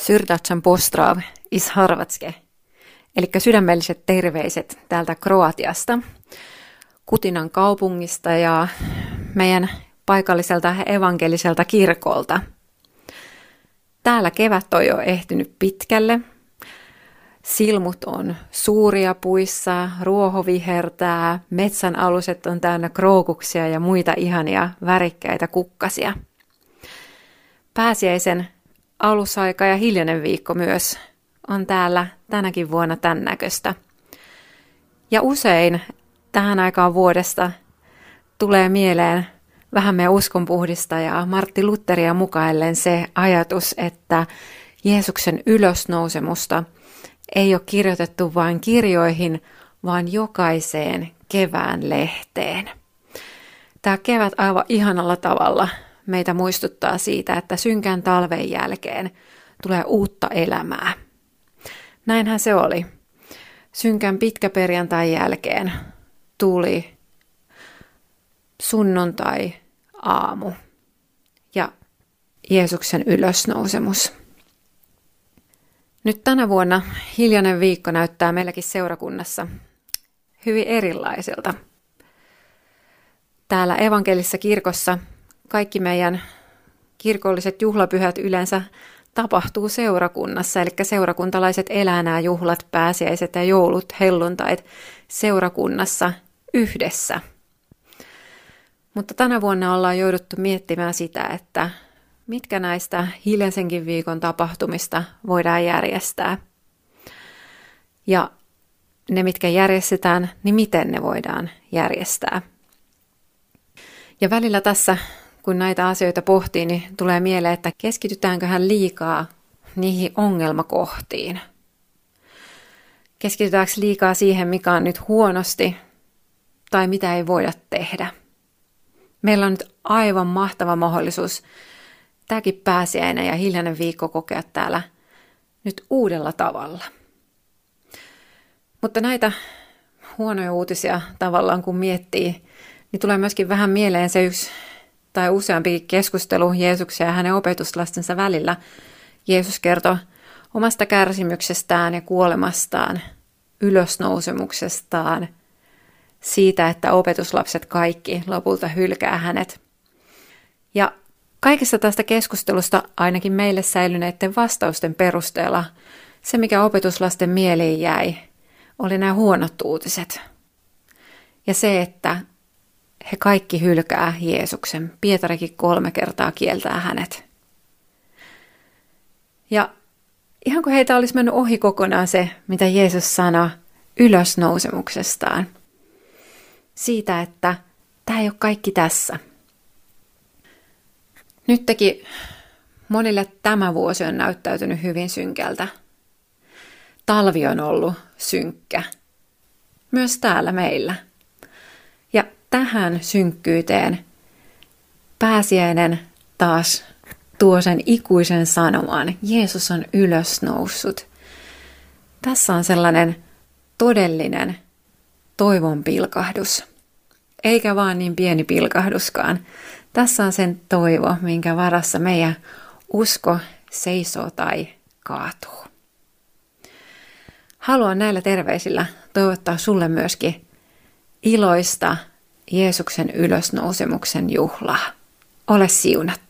Syrdatsan postrav is harvatske, eli sydämelliset terveiset täältä Kroatiasta, Kutinan kaupungista ja meidän paikalliselta evankeliselta kirkolta. Täällä kevät on jo ehtinyt pitkälle. Silmut on suuria puissa, ruoho vihertää, metsän aluset on täynnä krookuksia ja muita ihania värikkäitä kukkasia. Pääsiäisen alusaika ja hiljainen viikko myös on täällä tänäkin vuonna tämän näköistä. Ja usein tähän aikaan vuodesta tulee mieleen vähän meidän uskonpuhdistajaa Martti Lutteria mukaillen se ajatus, että Jeesuksen ylösnousemusta ei ole kirjoitettu vain kirjoihin, vaan jokaiseen kevään lehteen. Tämä kevät aivan ihanalla tavalla meitä muistuttaa siitä, että synkän talven jälkeen tulee uutta elämää. Näinhän se oli. Synkän pitkäperjantai jälkeen tuli sunnuntai aamu ja Jeesuksen ylösnousemus. Nyt tänä vuonna hiljainen viikko näyttää meilläkin seurakunnassa hyvin erilaiselta. Täällä evankelissa kirkossa kaikki meidän kirkolliset juhlapyhät yleensä tapahtuu seurakunnassa, eli seurakuntalaiset elää nämä juhlat, pääsiäiset ja joulut, helluntait seurakunnassa yhdessä. Mutta tänä vuonna ollaan jouduttu miettimään sitä, että mitkä näistä hiljaisenkin viikon tapahtumista voidaan järjestää. Ja ne, mitkä järjestetään, niin miten ne voidaan järjestää. Ja välillä tässä kun näitä asioita pohtii, niin tulee mieleen, että keskitytäänköhän liikaa niihin ongelmakohtiin. Keskitytäänkö liikaa siihen, mikä on nyt huonosti tai mitä ei voida tehdä. Meillä on nyt aivan mahtava mahdollisuus tämäkin pääsiäinen ja hiljainen viikko kokea täällä nyt uudella tavalla. Mutta näitä huonoja uutisia tavallaan kun miettii, niin tulee myöskin vähän mieleen se yksi tai useampi keskustelu Jeesuksen ja hänen opetuslastensa välillä. Jeesus kertoi omasta kärsimyksestään ja kuolemastaan, ylösnousemuksestaan, siitä, että opetuslapset kaikki lopulta hylkää hänet. Ja kaikesta tästä keskustelusta ainakin meille säilyneiden vastausten perusteella se, mikä opetuslasten mieliin jäi, oli nämä huonot uutiset. Ja se, että he kaikki hylkää Jeesuksen. Pietarikin kolme kertaa kieltää hänet. Ja ihan kuin heitä olisi mennyt ohi kokonaan se, mitä Jeesus sanoi ylösnousemuksestaan. Siitä, että tämä ei ole kaikki tässä. Nyt teki monille tämä vuosi on näyttäytynyt hyvin synkältä. Talvi on ollut synkkä. Myös täällä meillä – tähän synkkyyteen pääsiäinen taas tuo sen ikuisen sanoman. Jeesus on ylösnoussut. Tässä on sellainen todellinen toivon pilkahdus. Eikä vaan niin pieni pilkahduskaan. Tässä on sen toivo, minkä varassa meidän usko seisoo tai kaatuu. Haluan näillä terveisillä toivottaa sulle myöskin iloista Jeesuksen ylösnousemuksen juhlaa. Ole siunattu.